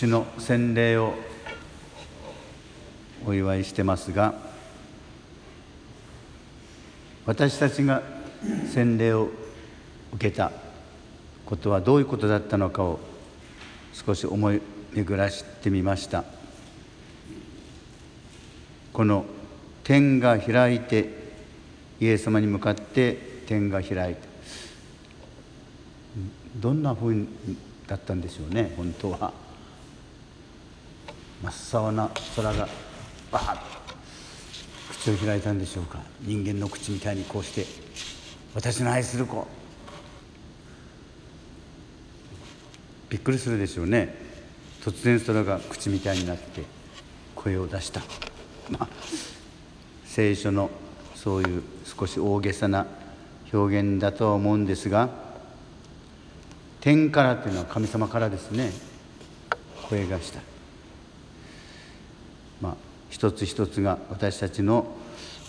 主の洗礼をお祝いしてますが私たちが洗礼を受けたことはどういうことだったのかを少し思い巡らしてみました。この天が開いてイエス様に向かって天が開いて。どんなふうだったんでしょうね本当は。真っ青な空がバーッ口を開いたんでしょうか。人間の口みたいにこうして私の愛する子。びっくりするでしょうね。突然空が口みたいになって声を出した。まあ聖書のそういう少し大げさな表現だとは思うんですが天からというのは神様からですね。声がした。まあ一つ一つが私たちの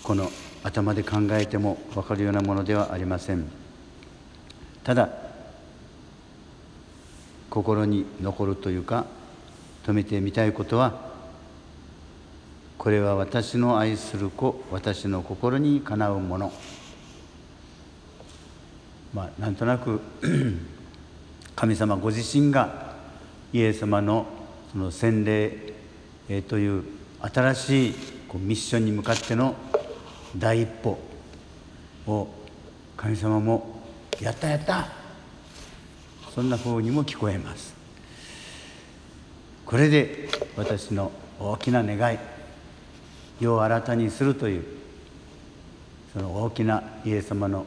この頭で考えても分かるようなものではありません。ただ心に残るというか止めてみたいことはこれは私の愛する子私の心にかなうもの。まあなんとなく 神様ご自身がイエス様のその洗礼という新しいこうミッションに向かっての第一歩を神様もやったやった。そんな風にも聞こえます。これで私の大きな願い。世を新たにするという。その大きなイエス様の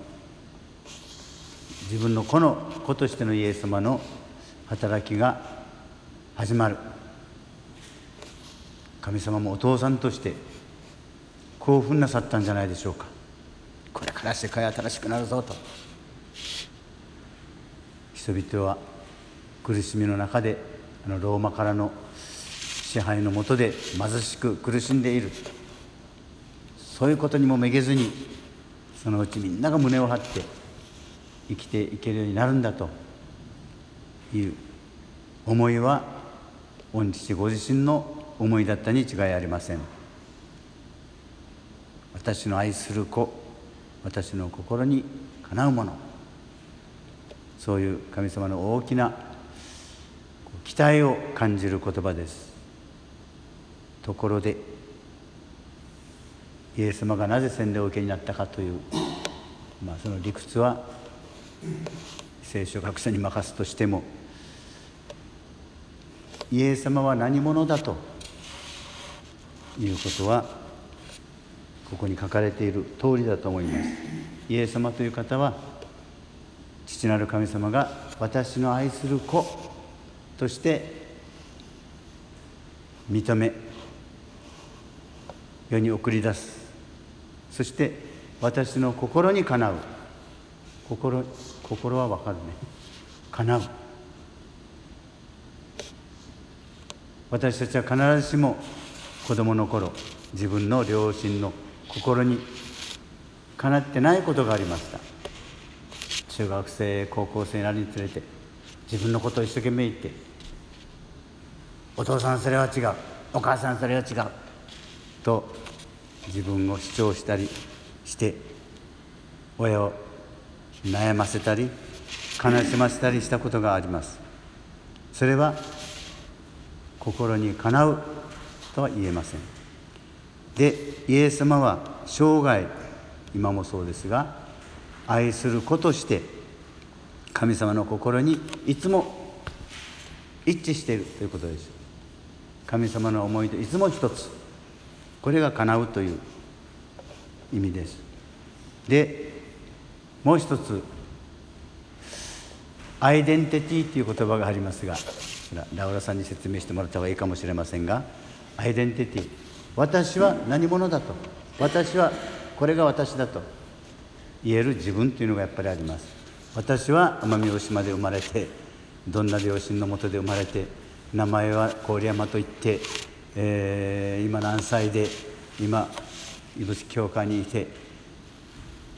自分の子の子としてのイエス様の働きが始まる。神様もお父さんとして興奮なさったんじゃないでしょうか。これから世界新しくなるぞと。人々は苦しみの中であのローマからの支配のもとで貧しく苦しんでいる。そういうことにもめげずにそのうちみんなが胸を張って生きていけるようになるんだと。いう思いは御父ご自身の思いだったに違いありません。私の愛する子私の心にかなうもの。そういう神様の大きな期待を感じる言葉です。ところでイエス様がなぜ洗礼を受けになったかという、まあ、その理屈は聖書学者に任すとしてもイエス様は何者だということはここに書かれている通りだと思います。イエス様という方は父なる神様が私の愛する子として認め世に送り出す。そして私の心にかなう。心心はわかるね。かなう私たちは必ずしも子供の頃自分の両親の心にかなってないことがありました。中学生高校生になるにつれて自分のことを一生懸命言ってお父さんそれは違うお母さんそれは違うと自分を主張したりして親を悩ませたり悲しませたりしたことがあります。それは心にかなうとは言えません。でイエス様は生涯今もそうですが愛する子として神様の心にいつも一致しているということです。神様の思いといつも一つこれが叶うという意味です。でもう一つアイデンティティという言葉がありますがラウラさんに説明してもらった方がいいかもしれませんがアイデンティティ。私は何者だと。私はこれが私だと。言える自分というのがやっぱりあります。私は奄美大島で生まれてどんな両親のもとで生まれて名前は郡山といって、えー、今何歳で今伊吹教会にいて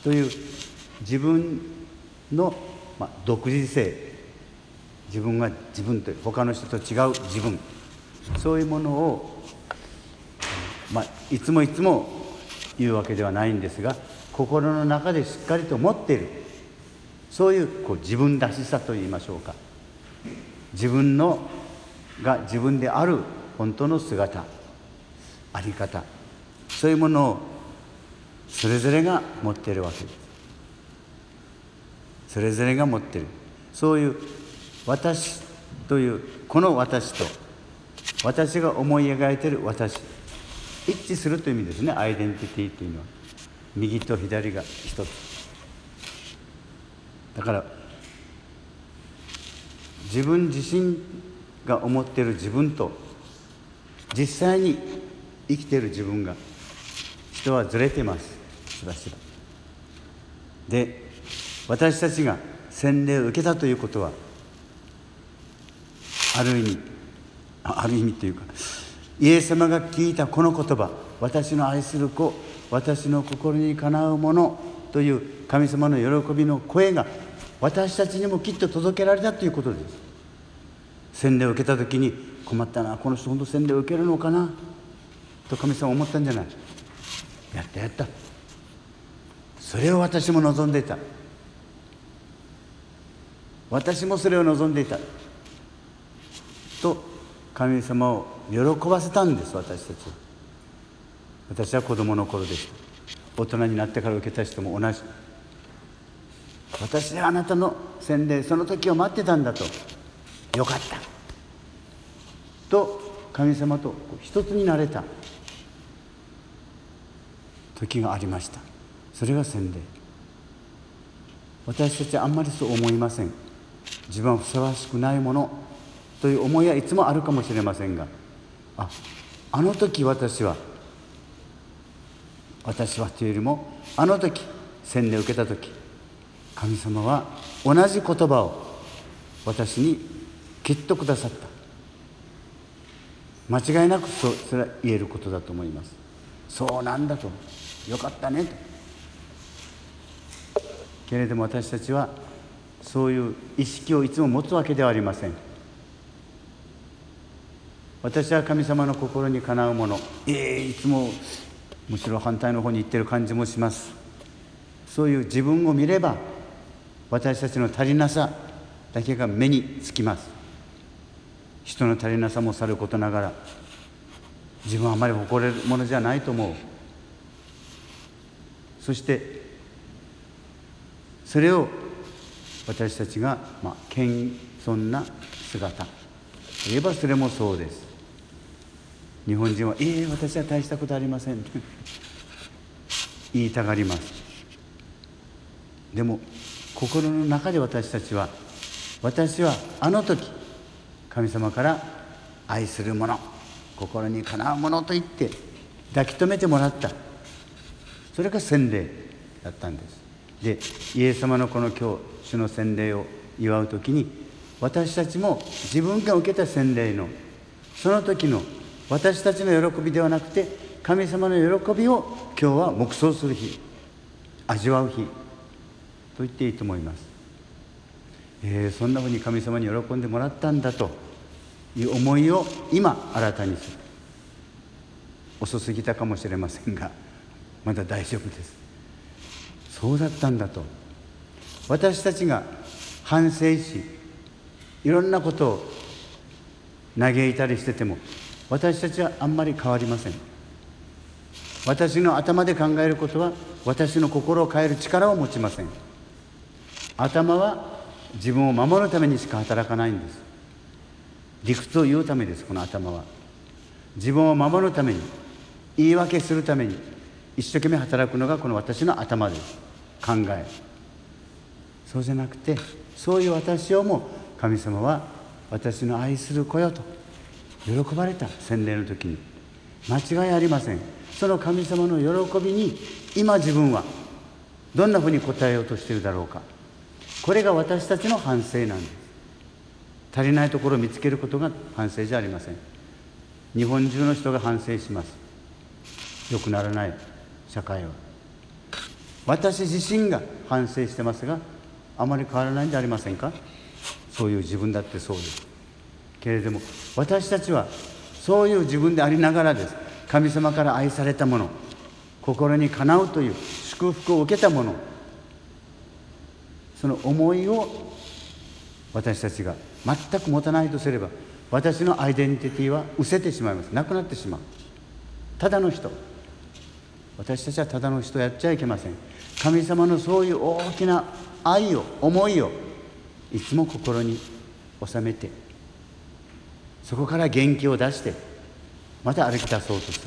という自分の、まあ、独自性。自分が自分という他の人と違う自分。そういうものを、まあ、いつもいつも言うわけではないんですが心の中でしっかりと持っている。そういうこう自分らしさといいましょうか。自分のが自分である本当の姿あり方。そういうものをそれぞれが持っているわけ。ですそれぞれが持っている。そういう私というこの私と私が思い描いている私。一致するという意味ですね。アイデンティティというのは。右と左が一つ。だから自分自身が思ってる自分と実際に生きてる自分が人はずれてます。しばしばで私たちが洗礼を受けたということはある意味ある意味というかイエス様が聞いたこの言葉私の愛する子私の心にかなうものという神様の喜びの声が私たちにもきっと届けられたということです。洗礼を受けた時に困ったなこの人本当洗礼を受けるのかな？と神様思ったんじゃない？やったやった。それを私も望んでいた。私もそれを望んでいた。神様を喜ばせたんです私たち。は私は子供の頃でした。大人になってから受けた人も同じ。私はあなたの洗礼その時を待ってたんだと。よかった。と神様と一つになれた。時がありました。それが洗礼。私たちはあんまりそう思いません。自分はふさわしくないもの。という思いはいつもあるかもしれませんがああの時私は私はというよりもあの時洗礼を受けた時神様は同じ言葉を私にきっとくださった。間違いなくそそれは言えることだと思います。そうなんだと。よかったねと。けれども私たちはそういう意識をいつも持つわけではありません。私は神様の心にかなうもの。ええいつもむしろ反対の方に行ってる感じもします。そういう自分を見れば私たちの足りなさだけが目につきます。人の足りなさもさることながら自分はあまり誇れるものじゃないと思う。そしてそれを私たちが、まあ、謙遜な姿。といえばそれもそうです。日本人は「ええ私は大したことありません」言いたがります。でも心の中で私たちは私はあの時神様から愛するもの心にかなうものと言って抱き留めてもらったそれが洗礼だったんです。でイエス様のこの今日主の洗礼を祝う時に私たちも自分が受けた洗礼のその時の私たちの喜びではなくて神様の喜びを今日は黙想する日味わう日と言っていいと思います、えー、そんなふうに神様に喜んでもらったんだという思いを今新たにする。遅すぎたかもしれませんがまだ大丈夫です。そうだったんだと。私たちが反省しいろんなことを嘆いたりしてても私たちはあんまり変わりません。私の頭で考えることは私の心を変える力を持ちません。頭は自分を守るためにしか働かないんです。理屈を言うためですこの頭は。自分を守るために言い訳するために一生懸命働くのがこの私の頭です。考え。そうじゃなくてそういう私をも神様は私の愛する子よと喜ばれた洗礼の時に。間違いありません。その神様の喜びに今自分はどんなふうに答えようとしているだろうか。これが私たちの反省なんです。足りないところを見つけることが反省じゃありません。日本中の人が反省します。良くならない社会は。私自身が反省してますがあまり変わらないんじゃありませんか。そういう自分だってそうです。けれども私たちはそういう自分でありながらです。神様から愛されたもの心にかなうという祝福を受けたものその思いを私たちが全く持たないとすれば私のアイデンティティは失せてしまいます。なくなってしまう。ただの人。私たちはただの人やっちゃいけません。神様のそういう大きな愛を思いをいつも心に収めてそこから元気を出してまた歩き出そうとする。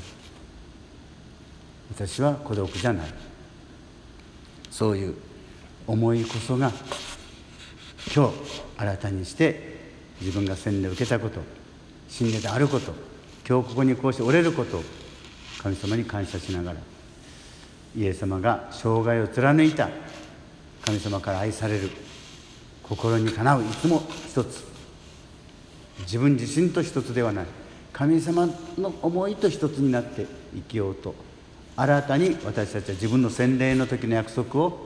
私は孤独じゃない。そういう思いこそが今日新たにして自分が洗礼を受けたこと信霊であること今日ここにこうして折れることを神様に感謝しながらイエス様が生涯を貫いた神様から愛される心にかなういつも一つ自分自身と一つではない神様の思いと一つになって生きようと新たに私たちは自分の洗礼の時の約束を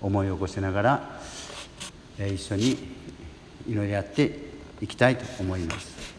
思い起こしながら一緒に祈り合っていきたいと思います。